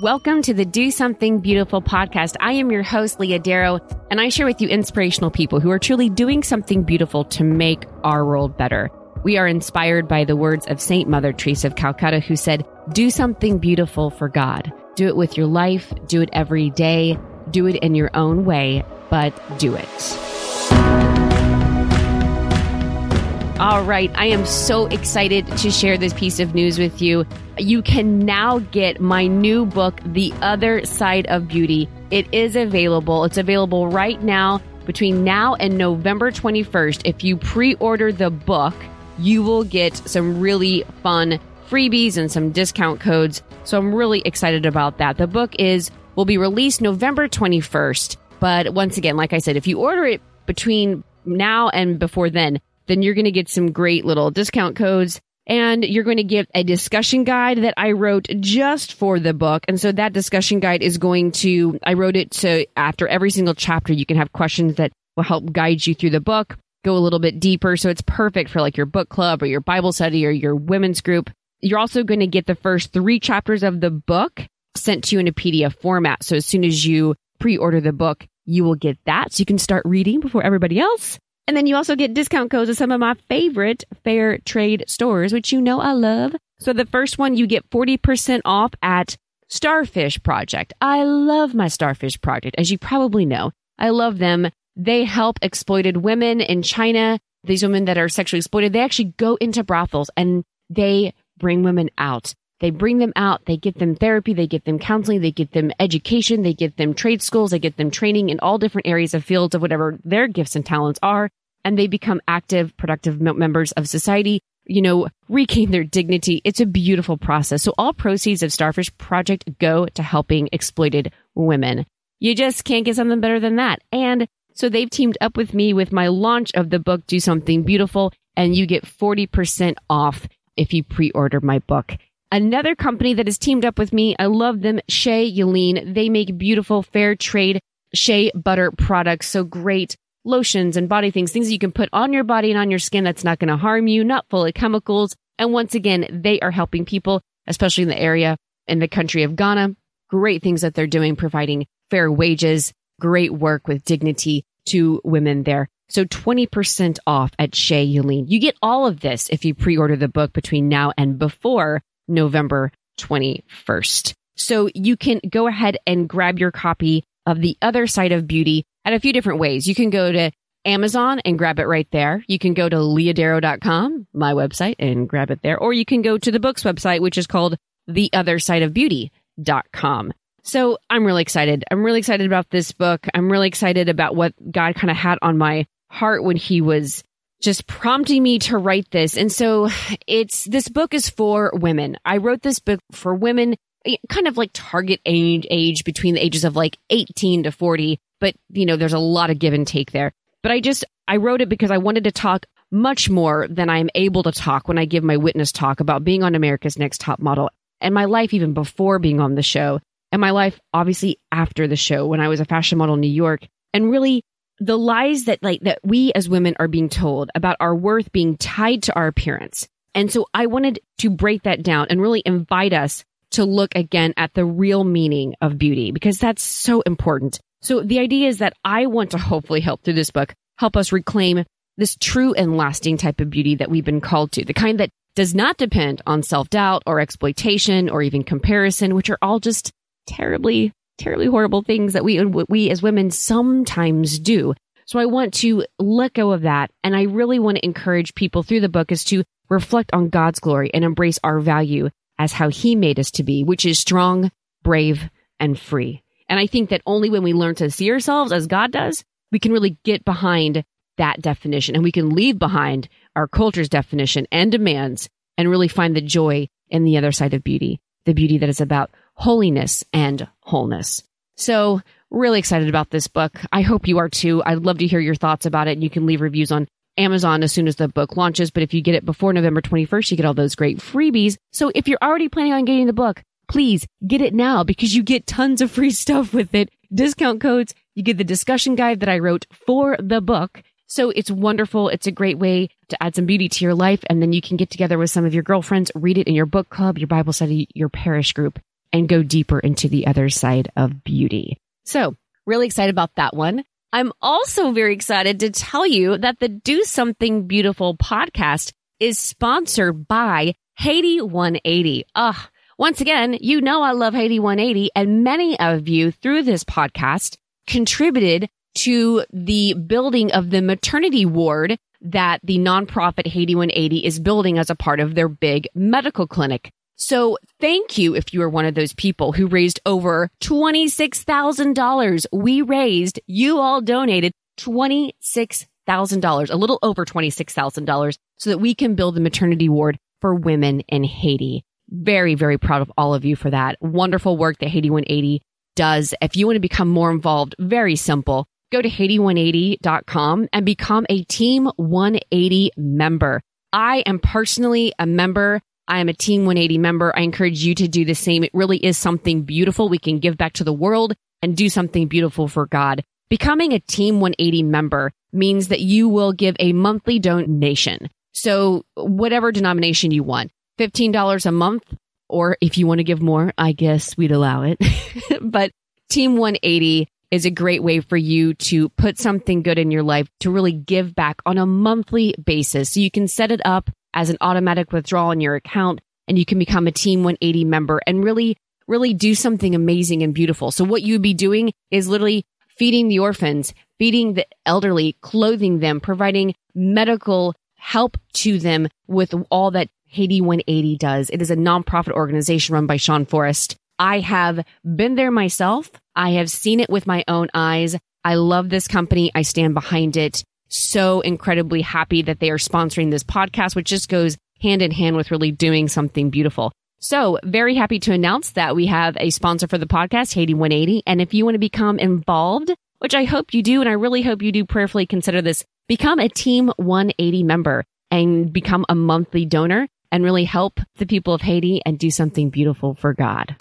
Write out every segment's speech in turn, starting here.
Welcome to the Do Something Beautiful podcast. I am your host, Leah Darrow, and I share with you inspirational people who are truly doing something beautiful to make our world better. We are inspired by the words of Saint Mother Teresa of Calcutta, who said, Do something beautiful for God. Do it with your life, do it every day, do it in your own way, but do it. All right. I am so excited to share this piece of news with you. You can now get my new book, The Other Side of Beauty. It is available. It's available right now between now and November 21st. If you pre order the book, you will get some really fun freebies and some discount codes. So I'm really excited about that. The book is will be released November 21st. But once again, like I said, if you order it between now and before then, then you're going to get some great little discount codes and you're going to get a discussion guide that I wrote just for the book. And so that discussion guide is going to, I wrote it so after every single chapter, you can have questions that will help guide you through the book, go a little bit deeper. So it's perfect for like your book club or your Bible study or your women's group. You're also going to get the first three chapters of the book sent to you in a PDF format. So as soon as you pre order the book, you will get that. So you can start reading before everybody else. And then you also get discount codes of some of my favorite fair trade stores, which you know I love. So the first one, you get 40% off at Starfish Project. I love my Starfish Project, as you probably know. I love them. They help exploited women in China, these women that are sexually exploited. They actually go into brothels and they bring women out. They bring them out, they get them therapy, they get them counseling, they get them education, they get them trade schools, they get them training in all different areas of fields of whatever their gifts and talents are and they become active, productive members of society, you know, regain their dignity. It's a beautiful process. So all proceeds of Starfish Project go to helping exploited women. You just can't get something better than that. And so they've teamed up with me with my launch of the book, Do Something Beautiful, and you get 40% off if you pre-order my book. Another company that has teamed up with me, I love them, Shea Yeleen. They make beautiful fair trade shea butter products. So great lotions and body things, things that you can put on your body and on your skin that's not going to harm you, not full of chemicals. And once again, they are helping people, especially in the area in the country of Ghana. Great things that they're doing, providing fair wages, great work with dignity to women there. So 20% off at Shea Yeleen. You get all of this if you pre-order the book between now and before November 21st. So you can go ahead and grab your copy of The Other Side of Beauty at a few different ways. You can go to Amazon and grab it right there. You can go to leahdarrow.com, my website, and grab it there. Or you can go to the book's website, which is called theothersideofbeauty.com. So I'm really excited. I'm really excited about this book. I'm really excited about what God kind of had on my heart when he was just prompting me to write this. And so it's, this book is for women. I wrote this book for women kind of like target age, age between the ages of like 18 to 40. But, you know, there's a lot of give and take there. But I just, I wrote it because I wanted to talk much more than I'm able to talk when I give my witness talk about being on America's Next Top Model and my life even before being on the show and my life obviously after the show when I was a fashion model in New York and really the lies that like that we as women are being told about our worth being tied to our appearance. And so I wanted to break that down and really invite us to look again at the real meaning of beauty because that's so important. So the idea is that I want to hopefully help through this book, help us reclaim this true and lasting type of beauty that we've been called to, the kind that does not depend on self doubt or exploitation or even comparison, which are all just terribly, terribly horrible things that we, we as women sometimes do. So I want to let go of that. And I really want to encourage people through the book is to reflect on God's glory and embrace our value as how he made us to be, which is strong, brave, and free. And I think that only when we learn to see ourselves as God does, we can really get behind that definition and we can leave behind our culture's definition and demands and really find the joy in the other side of beauty, the beauty that is about holiness and wholeness. So really excited about this book. I hope you are too. I'd love to hear your thoughts about it and you can leave reviews on Amazon as soon as the book launches. But if you get it before November 21st, you get all those great freebies. So if you're already planning on getting the book, please get it now because you get tons of free stuff with it. Discount codes. You get the discussion guide that I wrote for the book. So it's wonderful. It's a great way to add some beauty to your life. And then you can get together with some of your girlfriends, read it in your book club, your Bible study, your parish group. and go deeper into the other side of beauty. So really excited about that one. I'm also very excited to tell you that the Do Something Beautiful podcast is sponsored by Haiti 180. Ugh. Once again, you know I love Haiti 180 and many of you through this podcast contributed to the building of the maternity ward that the nonprofit Haiti 180 is building as a part of their big medical clinic. So thank you if you are one of those people who raised over $26,000. We raised, you all donated $26,000, a little over $26,000 so that we can build the maternity ward for women in Haiti. Very, very proud of all of you for that wonderful work that Haiti 180 does. If you want to become more involved, very simple. Go to Haiti180.com and become a Team 180 member. I am personally a member. I am a Team 180 member. I encourage you to do the same. It really is something beautiful. We can give back to the world and do something beautiful for God. Becoming a Team 180 member means that you will give a monthly donation. So whatever denomination you want, $15 a month, or if you want to give more, I guess we'd allow it. but Team 180 is a great way for you to put something good in your life to really give back on a monthly basis. So you can set it up as an automatic withdrawal in your account and you can become a Team 180 member and really, really do something amazing and beautiful. So what you'd be doing is literally feeding the orphans, feeding the elderly, clothing them, providing medical help to them with all that Haiti 180 does. It is a nonprofit organization run by Sean Forrest. I have been there myself. I have seen it with my own eyes. I love this company. I stand behind it. So incredibly happy that they are sponsoring this podcast, which just goes hand in hand with really doing something beautiful. So very happy to announce that we have a sponsor for the podcast, Haiti 180. And if you want to become involved, which I hope you do, and I really hope you do prayerfully consider this, become a Team 180 member and become a monthly donor and really help the people of Haiti and do something beautiful for God.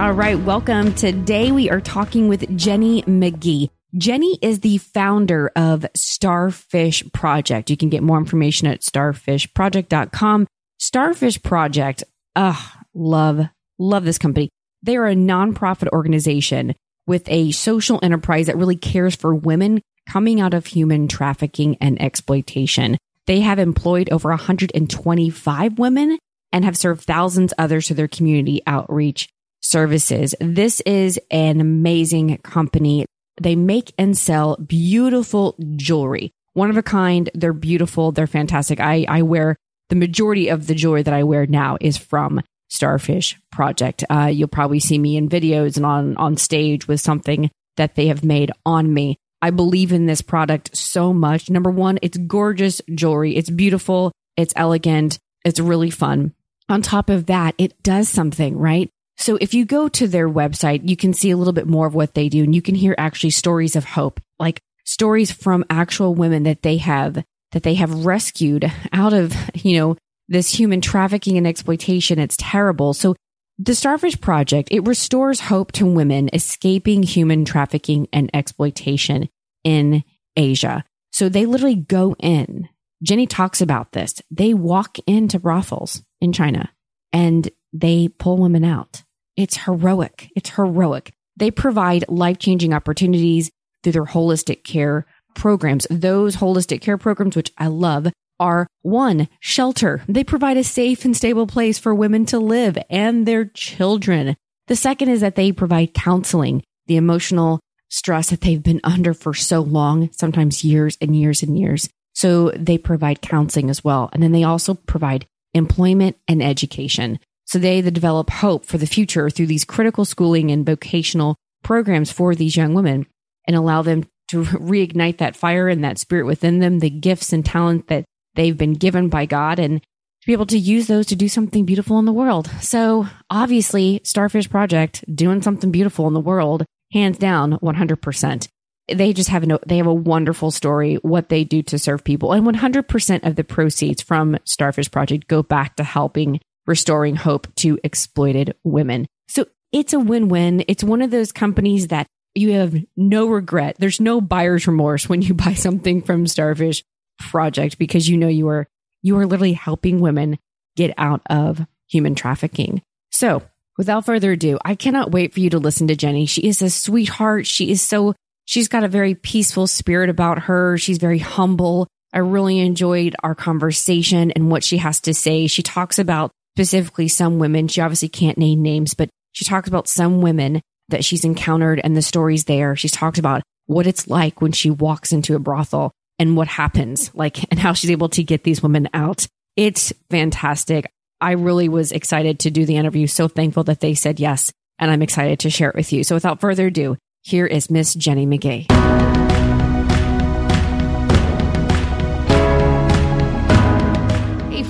All right, welcome. Today we are talking with Jenny McGee. Jenny is the founder of Starfish Project. You can get more information at starfishproject.com. Starfish Project, ah, love, love this company. They are a nonprofit organization with a social enterprise that really cares for women coming out of human trafficking and exploitation. They have employed over 125 women and have served thousands others to their community outreach services. This is an amazing company. They make and sell beautiful jewelry. One of a kind. They're beautiful. They're fantastic. I, I wear the majority of the jewelry that I wear now is from Starfish Project. Uh, you'll probably see me in videos and on, on stage with something that they have made on me. I believe in this product so much. Number one, it's gorgeous jewelry. It's beautiful. It's elegant. It's really fun. On top of that, it does something, right? So if you go to their website, you can see a little bit more of what they do and you can hear actually stories of hope, like stories from actual women that they have, that they have rescued out of, you know, this human trafficking and exploitation. It's terrible. So the Starfish Project, it restores hope to women escaping human trafficking and exploitation in Asia. So they literally go in. Jenny talks about this. They walk into brothels in China and they pull women out. It's heroic. It's heroic. They provide life changing opportunities through their holistic care programs. Those holistic care programs, which I love, are one, shelter. They provide a safe and stable place for women to live and their children. The second is that they provide counseling, the emotional stress that they've been under for so long, sometimes years and years and years. So they provide counseling as well. And then they also provide employment and education. So they, develop hope for the future through these critical schooling and vocational programs for these young women and allow them to reignite that fire and that spirit within them, the gifts and talent that they've been given by God and to be able to use those to do something beautiful in the world. So obviously Starfish Project doing something beautiful in the world, hands down 100%. They just have a, they have a wonderful story, what they do to serve people. And 100% of the proceeds from Starfish Project go back to helping restoring hope to exploited women. So it's a win-win. It's one of those companies that you have no regret. There's no buyer's remorse when you buy something from Starfish project because you know you are you are literally helping women get out of human trafficking. So without further ado, I cannot wait for you to listen to Jenny. She is a sweetheart. She is so, she's got a very peaceful spirit about her. She's very humble. I really enjoyed our conversation and what she has to say. She talks about specifically some women. She obviously can't name names, but she talks about some women that she's encountered and the stories there. She's talked about what it's like when she walks into a brothel and what happens, like, and how she's able to get these women out. It's fantastic. I really was excited to do the interview. So thankful that they said yes. And I'm excited to share it with you. So without further ado, here is Miss Jenny McGee.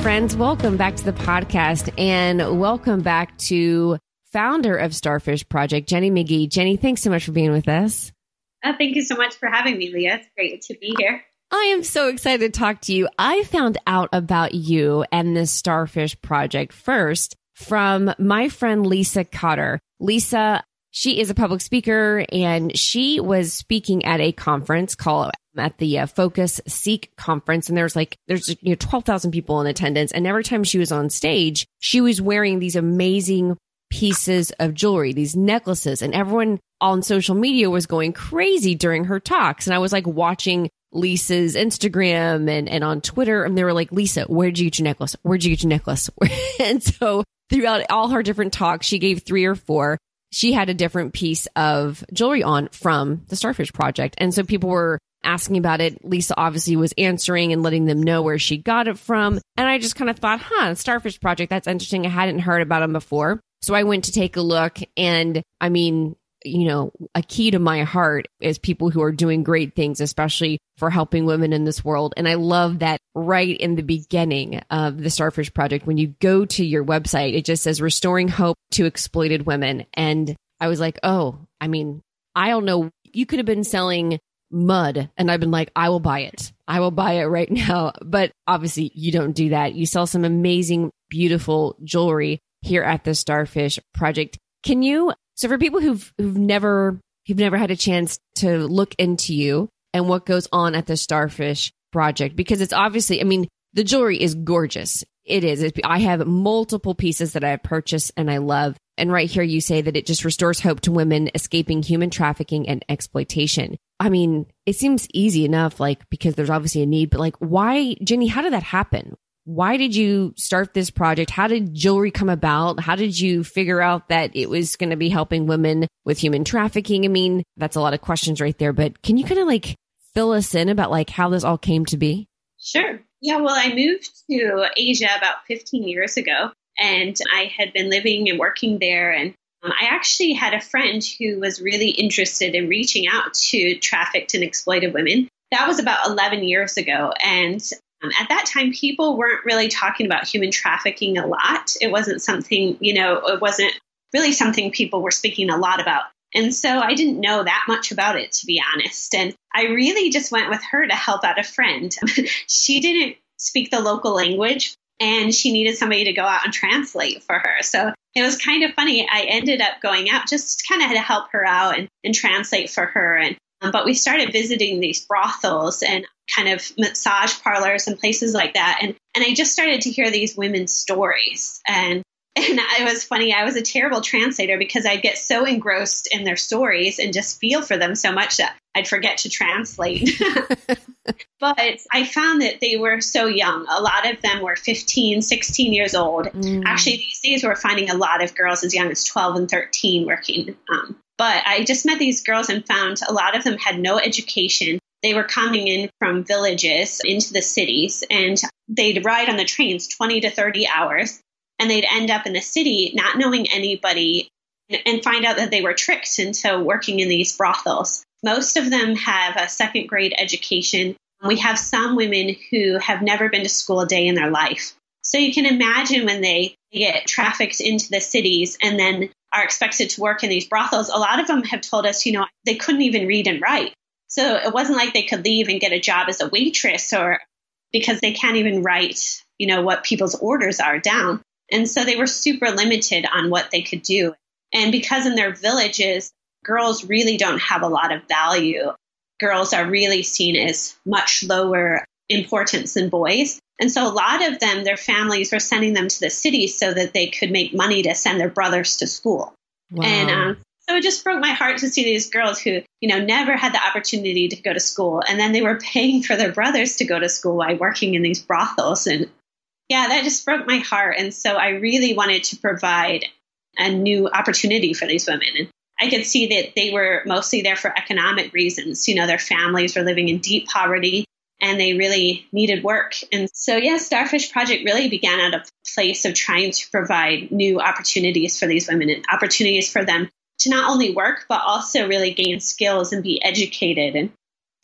Friends, welcome back to the podcast and welcome back to founder of Starfish Project, Jenny McGee. Jenny, thanks so much for being with us. Uh, thank you so much for having me, Leah. It's great to be here. I am so excited to talk to you. I found out about you and this Starfish Project first from my friend Lisa Cotter. Lisa, she is a public speaker and she was speaking at a conference called at the uh, Focus Seek conference, and there's like there's you know twelve thousand people in attendance, and every time she was on stage, she was wearing these amazing pieces of jewelry, these necklaces, and everyone on social media was going crazy during her talks, and I was like watching Lisa's Instagram and and on Twitter, and they were like, Lisa, where'd you get your necklace? Where'd you get your necklace? and so throughout all her different talks, she gave three or four she had a different piece of jewelry on from the Starfish Project. And so people were asking about it. Lisa obviously was answering and letting them know where she got it from. And I just kind of thought, huh, Starfish Project, that's interesting. I hadn't heard about them before. So I went to take a look. And I mean, you know, a key to my heart is people who are doing great things, especially for helping women in this world. And I love that right in the beginning of the Starfish Project, when you go to your website, it just says restoring hope to exploited women. And I was like, oh, I mean, I don't know. You could have been selling mud. And I've been like, I will buy it. I will buy it right now. But obviously you don't do that. You sell some amazing, beautiful jewelry here at the Starfish Project. Can you, so for people who've, who've never, who've never had a chance to look into you and what goes on at the Starfish Project, because it's obviously, I mean, the jewelry is gorgeous. It is. I have multiple pieces that I've purchased and I love. And right here, you say that it just restores hope to women escaping human trafficking and exploitation. I mean, it seems easy enough, like, because there's obviously a need, but like, why, Jenny, how did that happen? Why did you start this project? How did jewelry come about? How did you figure out that it was going to be helping women with human trafficking? I mean, that's a lot of questions right there, but can you kind of like fill us in about like how this all came to be? Sure. Yeah, well, I moved to Asia about 15 years ago, and I had been living and working there. And um, I actually had a friend who was really interested in reaching out to trafficked and exploited women. That was about 11 years ago. And um, at that time, people weren't really talking about human trafficking a lot. It wasn't something, you know, it wasn't really something people were speaking a lot about. And so I didn't know that much about it, to be honest. And I really just went with her to help out a friend. she didn't speak the local language and she needed somebody to go out and translate for her. So it was kind of funny. I ended up going out just kind of to help her out and, and translate for her. And but we started visiting these brothels and kind of massage parlors and places like that. And and I just started to hear these women's stories. And and it was funny. I was a terrible translator because I'd get so engrossed in their stories and just feel for them so much that I'd forget to translate. but I found that they were so young. A lot of them were 15, 16 years old. Mm. Actually, these days we're finding a lot of girls as young as 12 and 13 working. Um, but I just met these girls and found a lot of them had no education. They were coming in from villages into the cities and they'd ride on the trains 20 to 30 hours and they'd end up in the city not knowing anybody and find out that they were tricked into working in these brothels. Most of them have a second grade education. We have some women who have never been to school a day in their life. So you can imagine when they get trafficked into the cities and then are expected to work in these brothels, a lot of them have told us, you know, they couldn't even read and write. So it wasn't like they could leave and get a job as a waitress or because they can't even write, you know, what people's orders are down. And so they were super limited on what they could do. And because in their villages, girls really don't have a lot of value, girls are really seen as much lower importance than boys. And so a lot of them, their families were sending them to the city so that they could make money to send their brothers to school. Wow. And um, so it just broke my heart to see these girls who, you know, never had the opportunity to go to school. And then they were paying for their brothers to go to school by working in these brothels. And yeah, that just broke my heart. And so I really wanted to provide a new opportunity for these women. And I could see that they were mostly there for economic reasons. You know, their families were living in deep poverty and they really needed work. And so, yeah, Starfish Project really began at a place of trying to provide new opportunities for these women and opportunities for them to not only work, but also really gain skills and be educated and,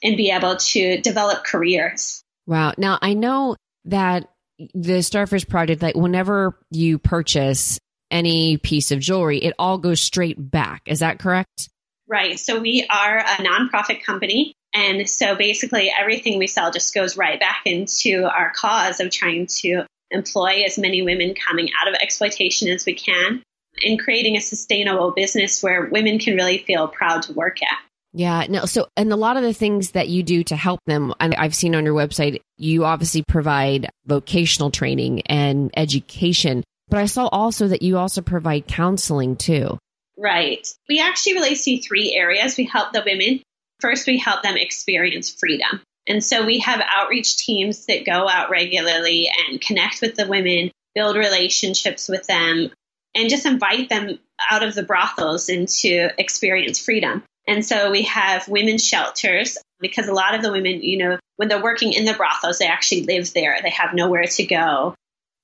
and be able to develop careers. Wow. Now, I know that the Starfish Project, like whenever you purchase any piece of jewelry, it all goes straight back. Is that correct? Right. So we are a nonprofit company. And so basically everything we sell just goes right back into our cause of trying to employ as many women coming out of exploitation as we can and creating a sustainable business where women can really feel proud to work at. Yeah, no. So, and a lot of the things that you do to help them, I've seen on your website, you obviously provide vocational training and education, but I saw also that you also provide counseling too. Right. We actually really see three areas. We help the women. First, we help them experience freedom. And so we have outreach teams that go out regularly and connect with the women, build relationships with them, and just invite them out of the brothels into experience freedom. And so we have women's shelters because a lot of the women, you know, when they're working in the brothels, they actually live there. They have nowhere to go.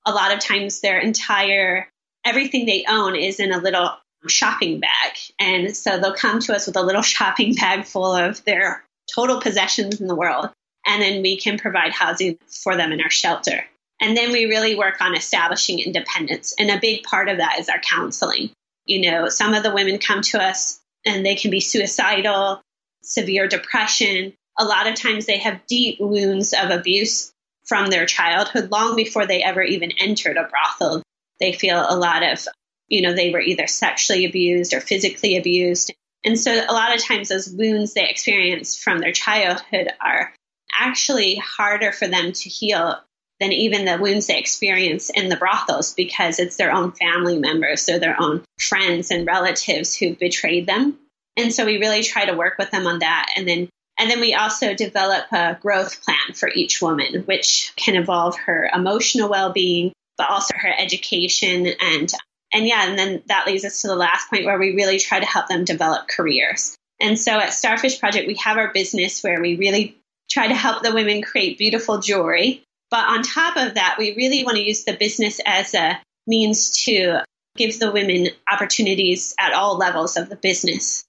A lot of times their entire, everything they own is in a little shopping bag. And so they'll come to us with a little shopping bag full of their total possessions in the world. And then we can provide housing for them in our shelter. And then we really work on establishing independence. And a big part of that is our counseling. You know, some of the women come to us and they can be suicidal, severe depression. A lot of times they have deep wounds of abuse from their childhood long before they ever even entered a brothel. They feel a lot of, you know, they were either sexually abused or physically abused. And so a lot of times those wounds they experience from their childhood are actually harder for them to heal than even the wounds they experience in the brothels because it's their own family members or their own friends and relatives who betrayed them. And so we really try to work with them on that. And then and then we also develop a growth plan for each woman, which can involve her emotional well-being, but also her education and and yeah, and then that leads us to the last point where we really try to help them develop careers. And so at Starfish Project, we have our business where we really try to help the women create beautiful jewelry but on top of that, we really want to use the business as a means to give the women opportunities at all levels of the business.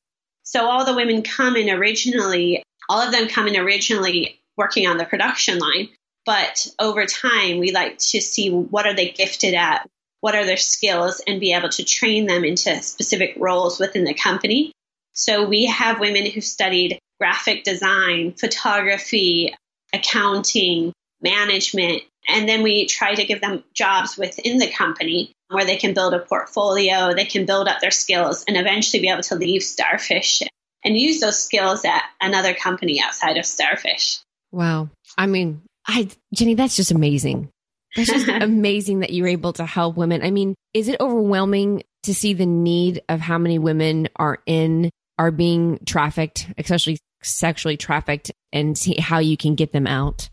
So all the women come in originally, all of them come in originally working on the production line. But over time, we like to see what are they gifted at? What are their skills and be able to train them into specific roles within the company. So we have women who studied graphic design, photography, accounting, management. And then we try to give them jobs within the company where they can build a portfolio, they can build up their skills, and eventually be able to leave Starfish and use those skills at another company outside of Starfish. Wow. I mean, I, Jenny, that's just amazing. That's just amazing that you're able to help women. I mean, is it overwhelming to see the need of how many women are in, are being trafficked, especially sexually trafficked, and see how you can get them out?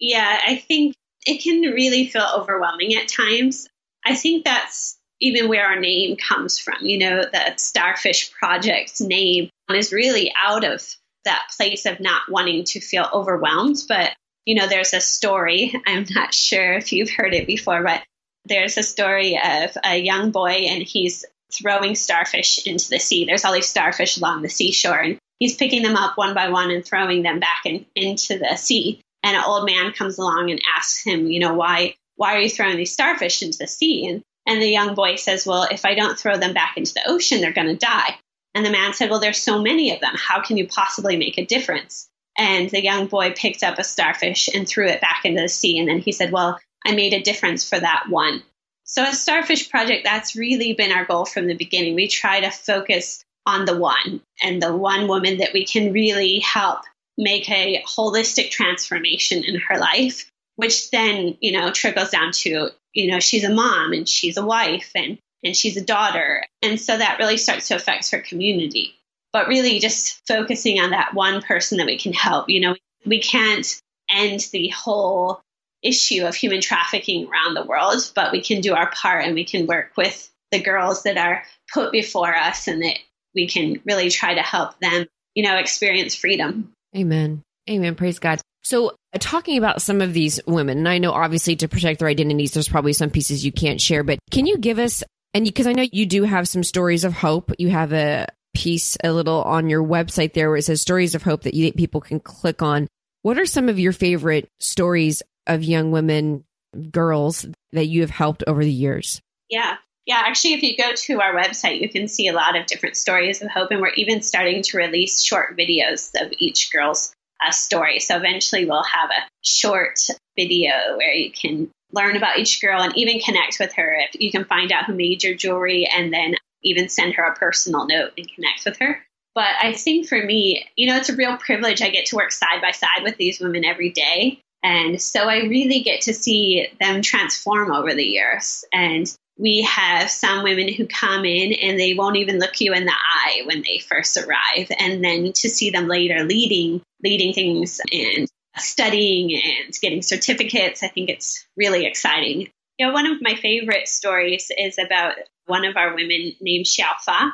yeah, I think it can really feel overwhelming at times. I think that's even where our name comes from. You know, the Starfish Project's name is really out of that place of not wanting to feel overwhelmed. But, you know, there's a story, I'm not sure if you've heard it before, but there's a story of a young boy and he's throwing starfish into the sea. There's all these starfish along the seashore, and he's picking them up one by one and throwing them back in, into the sea and an old man comes along and asks him, you know, why why are you throwing these starfish into the sea? And and the young boy says, well, if I don't throw them back into the ocean, they're going to die. And the man said, well, there's so many of them. How can you possibly make a difference? And the young boy picked up a starfish and threw it back into the sea. And then he said, well, I made a difference for that one. So, a Starfish Project, that's really been our goal from the beginning. We try to focus on the one and the one woman that we can really help make a holistic transformation in her life, which then, you know, trickles down to, you know, she's a mom and she's a wife and, and she's a daughter. And so that really starts to affect her community. But really just focusing on that one person that we can help. You know, we can't end the whole issue of human trafficking around the world, but we can do our part and we can work with the girls that are put before us and that we can really try to help them, you know, experience freedom. Amen. Amen. Praise God. So, uh, talking about some of these women, and I know obviously to protect their identities, there's probably some pieces you can't share, but can you give us, and because I know you do have some stories of hope, you have a piece a little on your website there where it says stories of hope that you, people can click on. What are some of your favorite stories of young women, girls that you have helped over the years? Yeah. Yeah, actually, if you go to our website, you can see a lot of different stories of hope, and we're even starting to release short videos of each girl's uh, story. So eventually, we'll have a short video where you can learn about each girl and even connect with her. If you can find out who made your jewelry, and then even send her a personal note and connect with her. But I think for me, you know, it's a real privilege. I get to work side by side with these women every day. And so I really get to see them transform over the years. And we have some women who come in and they won't even look you in the eye when they first arrive. And then to see them later leading, leading things and studying and getting certificates, I think it's really exciting. You know, one of my favorite stories is about one of our women named Xiaofa.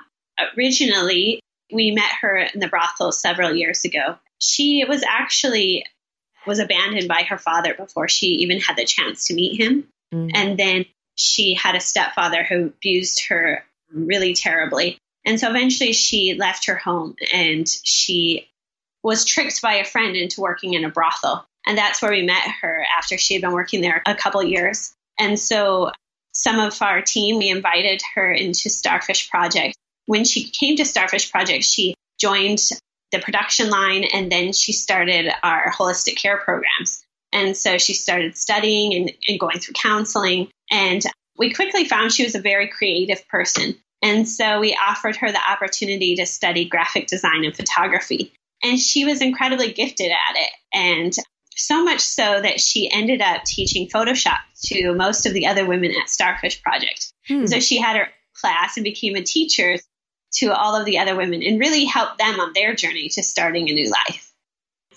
Originally, we met her in the brothel several years ago. She was actually was abandoned by her father before she even had the chance to meet him. Mm. And then she had a stepfather who abused her really terribly. And so eventually she left her home and she was tricked by a friend into working in a brothel. And that's where we met her after she had been working there a couple years. And so some of our team, we invited her into Starfish Project. When she came to Starfish Project, she joined the production line and then she started our holistic care programs. And so she started studying and, and going through counseling. And we quickly found she was a very creative person. And so we offered her the opportunity to study graphic design and photography. And she was incredibly gifted at it. And so much so that she ended up teaching Photoshop to most of the other women at Starfish Project. Hmm. So she had her class and became a teacher to all of the other women and really helped them on their journey to starting a new life.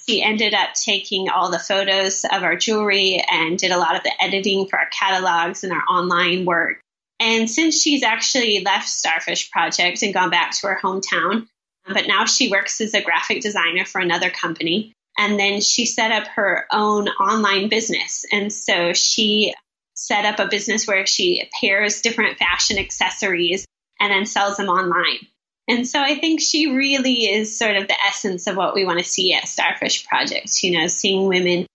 She ended up taking all the photos of our jewelry and did a lot of the editing for our catalogs and our online work. And since she's actually left Starfish Project and gone back to her hometown, but now she works as a graphic designer for another company. And then she set up her own online business. And so she set up a business where she pairs different fashion accessories and then sells them online. And so I think she really is sort of the essence of what we want to see at Starfish Project, you know, seeing women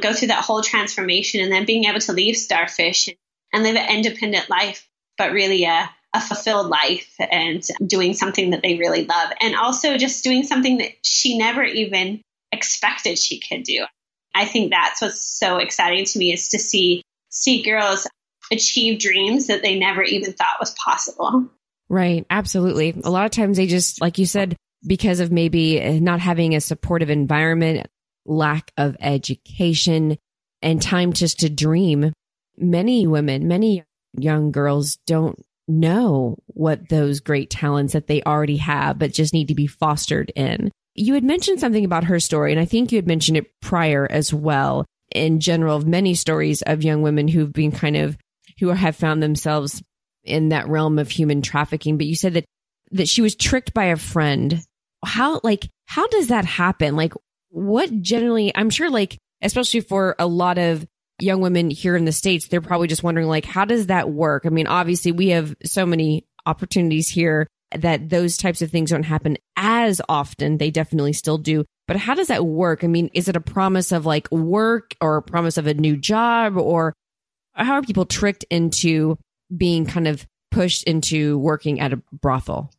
go through that whole transformation and then being able to leave Starfish and live an independent life, but really a, a fulfilled life and doing something that they really love. And also just doing something that she never even expected she could do. I think that's what's so exciting to me is to see see girls achieve dreams that they never even thought was possible. Right, absolutely. A lot of times they just like you said because of maybe not having a supportive environment, lack of education and time just to dream. Many women, many young girls don't know what those great talents that they already have, but just need to be fostered in. You had mentioned something about her story, and I think you had mentioned it prior as well. In general, of many stories of young women who've been kind of who have found themselves in that realm of human trafficking. But you said that that she was tricked by a friend. How like how does that happen? Like what generally? I'm sure like especially for a lot of young women here in the states, they're probably just wondering like how does that work? I mean, obviously we have so many opportunities here that those types of things don't happen as often. They definitely still do. But how does that work? I mean, is it a promise of like work or a promise of a new job or how are people tricked into being kind of pushed into working at a brothel?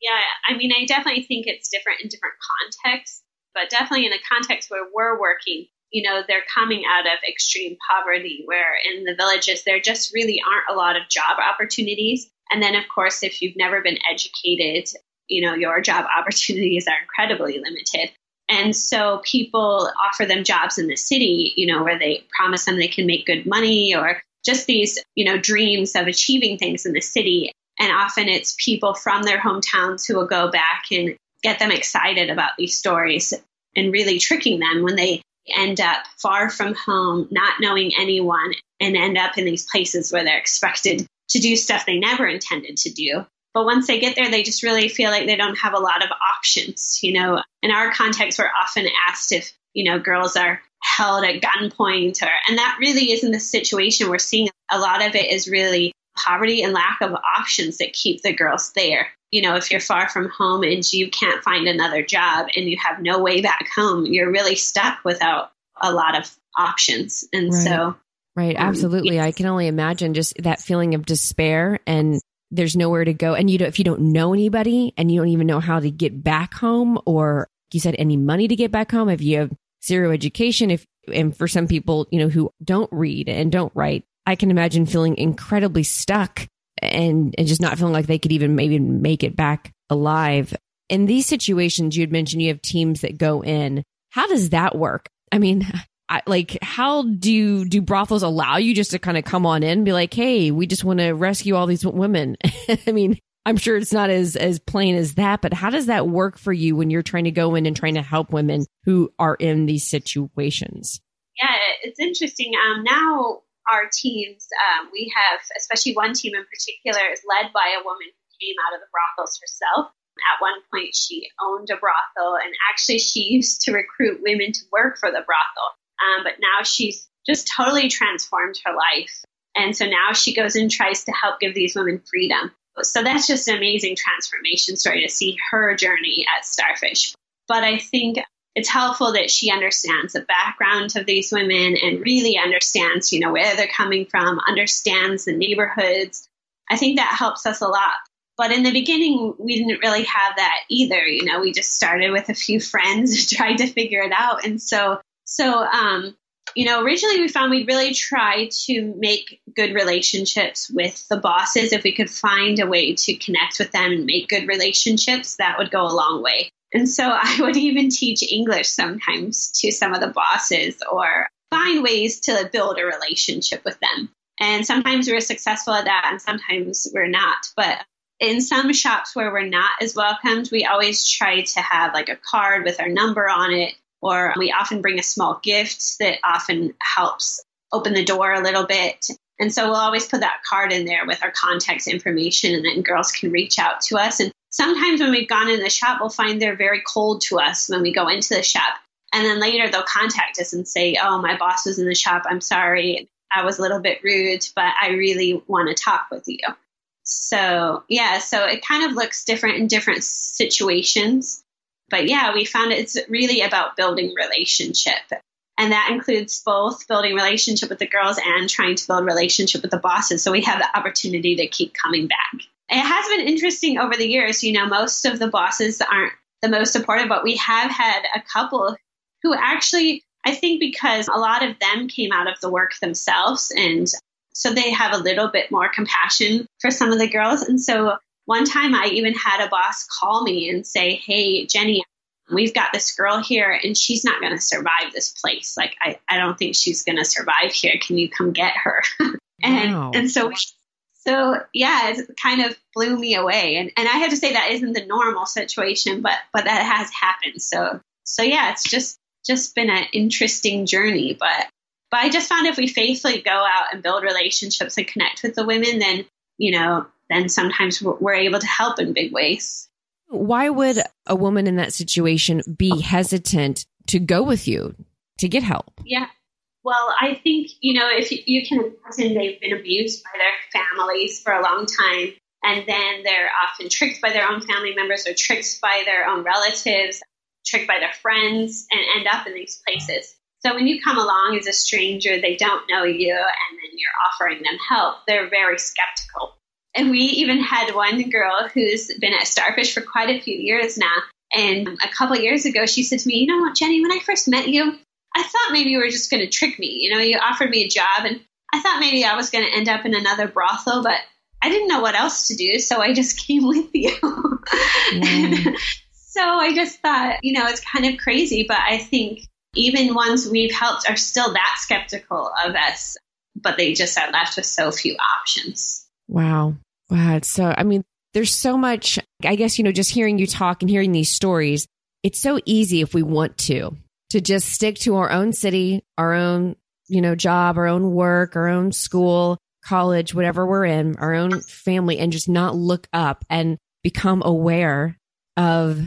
Yeah, I mean, I definitely think it's different in different contexts, but definitely in a context where we're working, you know, they're coming out of extreme poverty, where in the villages there just really aren't a lot of job opportunities. And then, of course, if you've never been educated, you know, your job opportunities are incredibly limited. And so people offer them jobs in the city, you know, where they promise them they can make good money or just these, you know, dreams of achieving things in the city. And often it's people from their hometowns who will go back and get them excited about these stories and really tricking them when they end up far from home, not knowing anyone, and end up in these places where they're expected to do stuff they never intended to do. But once they get there, they just really feel like they don't have a lot of options. You know, in our context, we're often asked if, you know, girls are held at gunpoint or, and that really isn't the situation we're seeing. A lot of it is really poverty and lack of options that keep the girls there. You know, if you're far from home and you can't find another job and you have no way back home, you're really stuck without a lot of options. And right. so, right, absolutely. Yes. I can only imagine just that feeling of despair and there's nowhere to go. And you don't, if you don't know anybody and you don't even know how to get back home or you said any money to get back home, if you have zero education, if, and for some people, you know, who don't read and don't write, I can imagine feeling incredibly stuck and, and just not feeling like they could even maybe make it back alive. In these situations, you had mentioned you have teams that go in. How does that work? I mean, I, like, how do do brothels allow you just to kind of come on in and be like, hey, we just want to rescue all these women? I mean, I'm sure it's not as as plain as that, but how does that work for you when you're trying to go in and trying to help women who are in these situations? Yeah, it's interesting. Um, now our teams, um, we have, especially one team in particular, is led by a woman who came out of the brothels herself. At one point, she owned a brothel, and actually, she used to recruit women to work for the brothel. Um, but now she's just totally transformed her life. And so now she goes and tries to help give these women freedom. So that's just an amazing transformation story to see her journey at Starfish. But I think it's helpful that she understands the background of these women and really understands, you know, where they're coming from, understands the neighborhoods. I think that helps us a lot. But in the beginning, we didn't really have that either. You know, we just started with a few friends, and tried to figure it out. And so, so, um, you know, originally we found we'd really try to make good relationships with the bosses. If we could find a way to connect with them and make good relationships, that would go a long way. And so I would even teach English sometimes to some of the bosses or find ways to build a relationship with them. And sometimes we're successful at that and sometimes we're not. But in some shops where we're not as welcomed, we always try to have like a card with our number on it, or we often bring a small gift that often helps open the door a little bit. And so we'll always put that card in there with our contact information, and then girls can reach out to us. And sometimes when we've gone in the shop, we'll find they're very cold to us when we go into the shop. And then later they'll contact us and say, Oh, my boss was in the shop. I'm sorry. I was a little bit rude, but I really want to talk with you. So, yeah, so it kind of looks different in different situations. But yeah, we found it's really about building relationship. And that includes both building relationship with the girls and trying to build relationship with the bosses. So we have the opportunity to keep coming back it has been interesting over the years. You know, most of the bosses aren't the most supportive, but we have had a couple who actually, I think, because a lot of them came out of the work themselves, and so they have a little bit more compassion for some of the girls. And so one time I even had a boss call me and say, Hey, Jenny, we've got this girl here and she's not going to survive this place. Like, I, I don't think she's going to survive here. Can you come get her? and, wow. and so so yeah, it kind of blew me away. And and I have to say that isn't the normal situation, but but that has happened. So so yeah, it's just just been an interesting journey. But but I just found if we faithfully go out and build relationships and connect with the women, then you know, then sometimes we're able to help in big ways. Why would a woman in that situation be hesitant to go with you to get help? Yeah. Well, I think, you know, if you can imagine they've been abused by their families for a long time, and then they're often tricked by their own family members or tricked by their own relatives, tricked by their friends, and end up in these places. So when you come along as a stranger, they don't know you, and then you're offering them help, they're very skeptical. And we even had one girl who's been at Starfish for quite a few years now. And a couple years ago, she said to me, You know what, Jenny, when I first met you, I thought maybe you were just going to trick me. You know, you offered me a job and I thought maybe I was going to end up in another brothel, but I didn't know what else to do. So I just came with you. Mm. So I just thought, you know, it's kind of crazy, but I think even ones we've helped are still that skeptical of us, but they just are left with so few options. Wow. Wow. So, I mean, there's so much, I guess, you know, just hearing you talk and hearing these stories, it's so easy if we want to, to just stick to our own city, our own, you know, job, our own work, our own school, college, whatever we're in, our own family, and just not look up and become aware of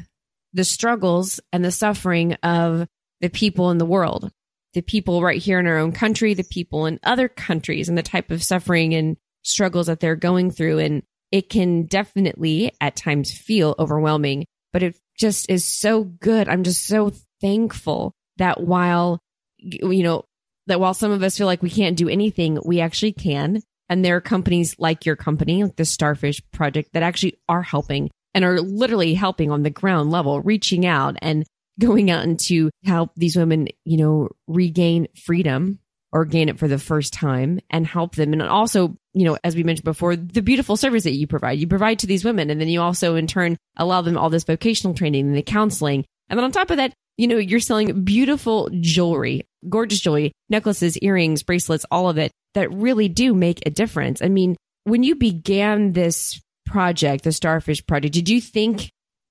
the struggles and the suffering of the people in the world, the people right here in our own country, the people in other countries, and the type of suffering and struggles that they're going through. And it can definitely at times feel overwhelming, but it just is so good. I'm just so thankful that while, you know, that while some of us feel like we can't do anything, we actually can. And there are companies like your company, like the Starfish Project, that actually are helping and are literally helping on the ground level, reaching out and going out and to help these women, you know, regain freedom or gain it for the first time and help them. And also, you know, as we mentioned before, the beautiful service that you provide, you provide to these women. And then you also in turn allow them all this vocational training and the counseling. And then on top of that, you know, you're selling beautiful jewelry, gorgeous jewelry, necklaces, earrings, bracelets, all of it that really do make a difference. I mean, when you began this project, the Starfish Project, did you think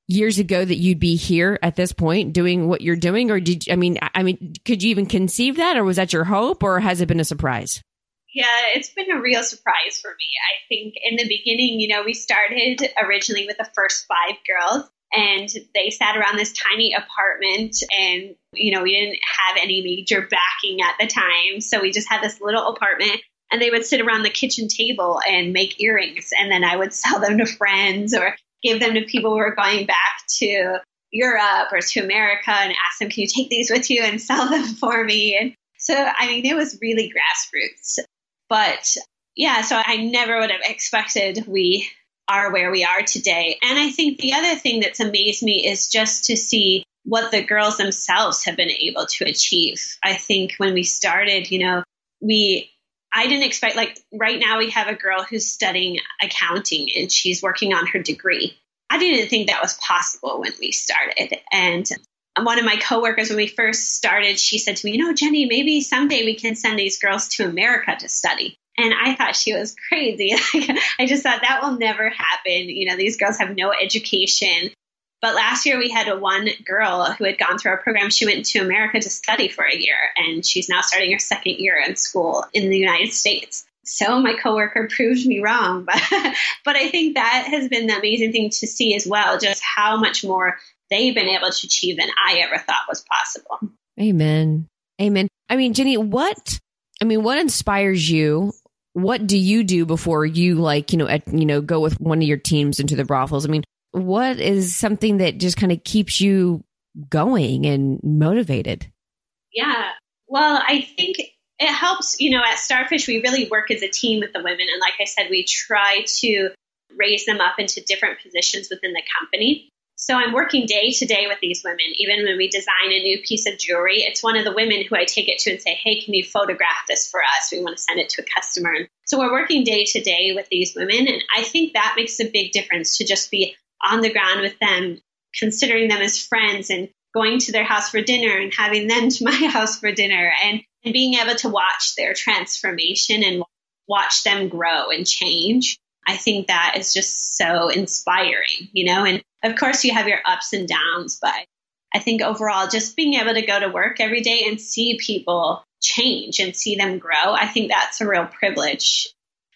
years ago that you'd be here at this point doing what you're doing or did I mean I mean could you even conceive that or was that your hope or has it been a surprise? Yeah, it's been a real surprise for me. I think in the beginning, you know, we started originally with the first 5 girls and they sat around this tiny apartment and you know we didn't have any major backing at the time so we just had this little apartment and they would sit around the kitchen table and make earrings and then i would sell them to friends or give them to people who were going back to europe or to america and ask them can you take these with you and sell them for me and so i mean it was really grassroots but yeah so i never would have expected we are where we are today. And I think the other thing that's amazed me is just to see what the girls themselves have been able to achieve. I think when we started, you know, we I didn't expect like right now we have a girl who's studying accounting and she's working on her degree. I didn't think that was possible when we started. And one of my coworkers when we first started, she said to me, "You know, Jenny, maybe someday we can send these girls to America to study." And I thought she was crazy. I just thought that will never happen. You know, these girls have no education. But last year we had a one girl who had gone through our program. She went to America to study for a year and she's now starting her second year in school in the United States. So my coworker proved me wrong, but but I think that has been the amazing thing to see as well, just how much more they've been able to achieve than I ever thought was possible. Amen. Amen. I mean, Jenny, what I mean, what inspires you what do you do before you like you know at, you know go with one of your teams into the brothels i mean what is something that just kind of keeps you going and motivated yeah well i think it helps you know at starfish we really work as a team with the women and like i said we try to raise them up into different positions within the company so I'm working day to day with these women. Even when we design a new piece of jewelry, it's one of the women who I take it to and say, Hey, can you photograph this for us? We want to send it to a customer. So we're working day to day with these women. And I think that makes a big difference to just be on the ground with them, considering them as friends and going to their house for dinner and having them to my house for dinner and, and being able to watch their transformation and watch them grow and change. I think that is just so inspiring, you know, and of course you have your ups and downs, but I think overall just being able to go to work every day and see people change and see them grow, I think that's a real privilege.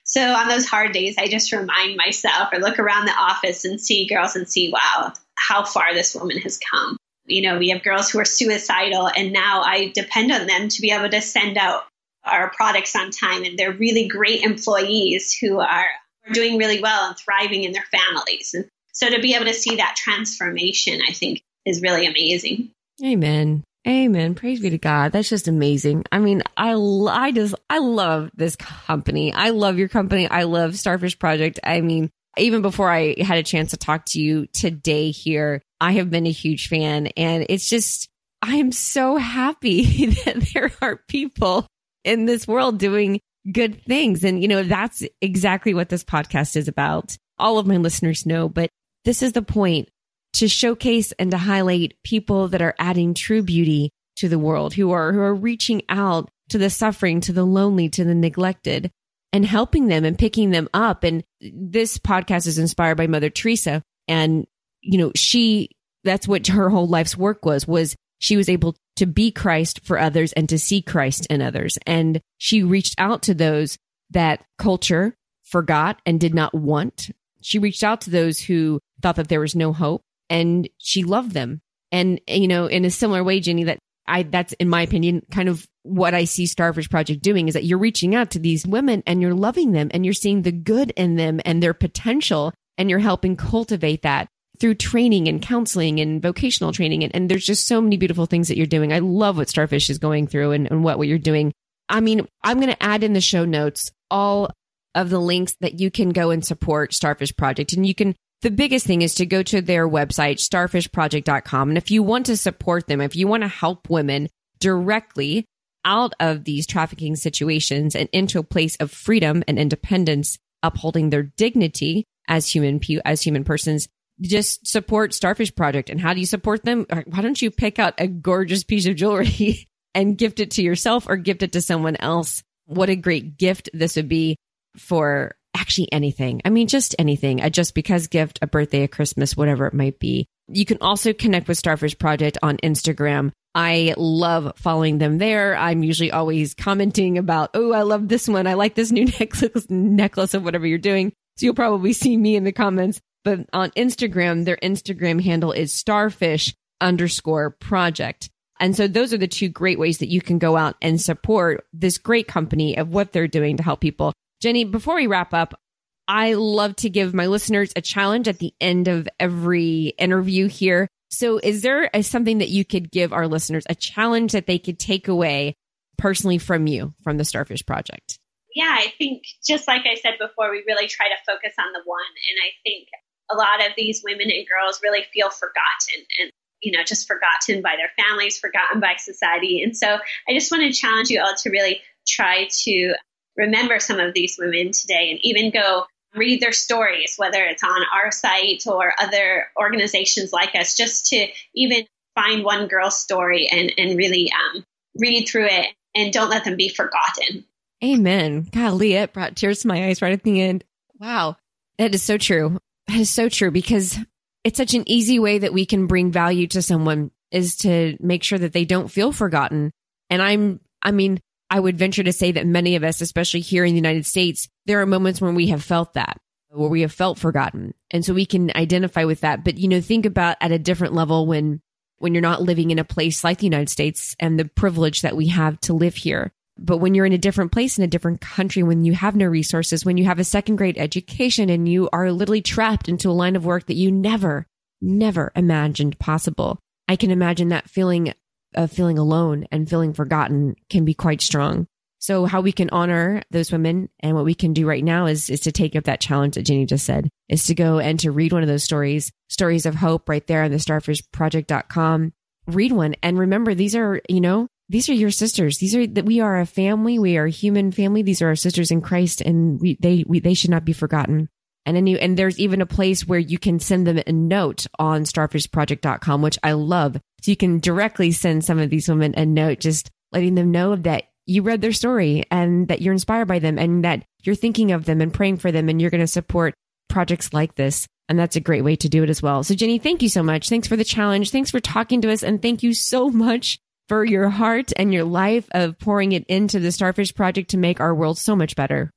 So on those hard days, I just remind myself or look around the office and see girls and see, wow, how far this woman has come. You know, we have girls who are suicidal, and now I depend on them to be able to send out our products on time. And they're really great employees who are doing really well and thriving in their families. And so to be able to see that transformation, I think is really amazing. Amen. Amen. Praise be to God. That's just amazing. I mean, I, I just, I love this company. I love your company. I love Starfish Project. I mean, even before I had a chance to talk to you today here, I have been a huge fan and it's just, I am so happy that there are people in this world doing good things. And, you know, that's exactly what this podcast is about. All of my listeners know, but this is the point to showcase and to highlight people that are adding true beauty to the world, who are, who are reaching out to the suffering, to the lonely, to the neglected and helping them and picking them up. And this podcast is inspired by Mother Teresa. And, you know, she, that's what her whole life's work was, was she was able to be Christ for others and to see Christ in others. And she reached out to those that culture forgot and did not want. She reached out to those who thought that there was no hope and she loved them. And, you know, in a similar way, Jenny, that I, that's in my opinion, kind of what I see Starfish Project doing is that you're reaching out to these women and you're loving them and you're seeing the good in them and their potential and you're helping cultivate that through training and counseling and vocational training. And, and, there's just so many beautiful things that you're doing. I love what Starfish is going through and, and what, what you're doing. I mean, I'm going to add in the show notes all of the links that you can go and support Starfish Project. And you can the biggest thing is to go to their website, starfishproject.com. And if you want to support them, if you want to help women directly out of these trafficking situations and into a place of freedom and independence, upholding their dignity as human, as human persons, just support Starfish Project. And how do you support them? Why don't you pick out a gorgeous piece of jewelry and gift it to yourself or gift it to someone else? What a great gift this would be for actually anything. I mean, just anything, a just because gift, a birthday, a Christmas, whatever it might be. You can also connect with Starfish Project on Instagram. I love following them there. I'm usually always commenting about, oh, I love this one. I like this new necklace, necklace of whatever you're doing. So you'll probably see me in the comments. But on Instagram, their Instagram handle is starfish underscore project. And so those are the two great ways that you can go out and support this great company of what they're doing to help people. Jenny, before we wrap up, I love to give my listeners a challenge at the end of every interview here. So, is there a, something that you could give our listeners a challenge that they could take away personally from you, from the Starfish Project? Yeah, I think just like I said before, we really try to focus on the one. And I think a lot of these women and girls really feel forgotten and you know just forgotten by their families forgotten by society and so i just want to challenge you all to really try to remember some of these women today and even go read their stories, whether it's on our site or other organizations like us, just to even find one girl's story and, and really um, read through it and don't let them be forgotten. Amen. Golly, it brought tears to my eyes right at the end. Wow. That is so true. Is so true because it's such an easy way that we can bring value to someone is to make sure that they don't feel forgotten. And I'm, I mean, I would venture to say that many of us, especially here in the United States, there are moments when we have felt that, where we have felt forgotten. And so we can identify with that. But, you know, think about at a different level when, when you're not living in a place like the United States and the privilege that we have to live here. But when you're in a different place in a different country, when you have no resources, when you have a second grade education and you are literally trapped into a line of work that you never, never imagined possible, I can imagine that feeling of feeling alone and feeling forgotten can be quite strong. So how we can honor those women and what we can do right now is, is to take up that challenge that Jenny just said, is to go and to read one of those stories, stories of hope right there on the starfishproject.com. Read one and remember these are, you know, these are your sisters. These are that we are a family. We are a human family. These are our sisters in Christ and we, they, we, they should not be forgotten. And then you, and there's even a place where you can send them a note on starfishproject.com, which I love. So you can directly send some of these women a note, just letting them know that you read their story and that you're inspired by them and that you're thinking of them and praying for them and you're going to support projects like this. And that's a great way to do it as well. So Jenny, thank you so much. Thanks for the challenge. Thanks for talking to us. And thank you so much for your heart and your life of pouring it into the Starfish Project to make our world so much better.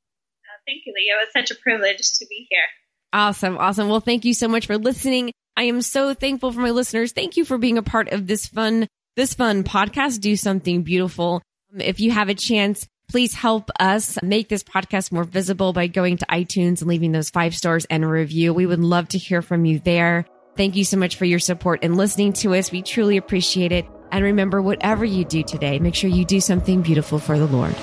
Thank you, Leah. It was such a privilege to be here. Awesome. Awesome. Well, thank you so much for listening. I am so thankful for my listeners. Thank you for being a part of this fun, this fun podcast. Do something beautiful. Um, if you have a chance, please help us make this podcast more visible by going to iTunes and leaving those five stars and a review. We would love to hear from you there. Thank you so much for your support and listening to us. We truly appreciate it. And remember, whatever you do today, make sure you do something beautiful for the Lord.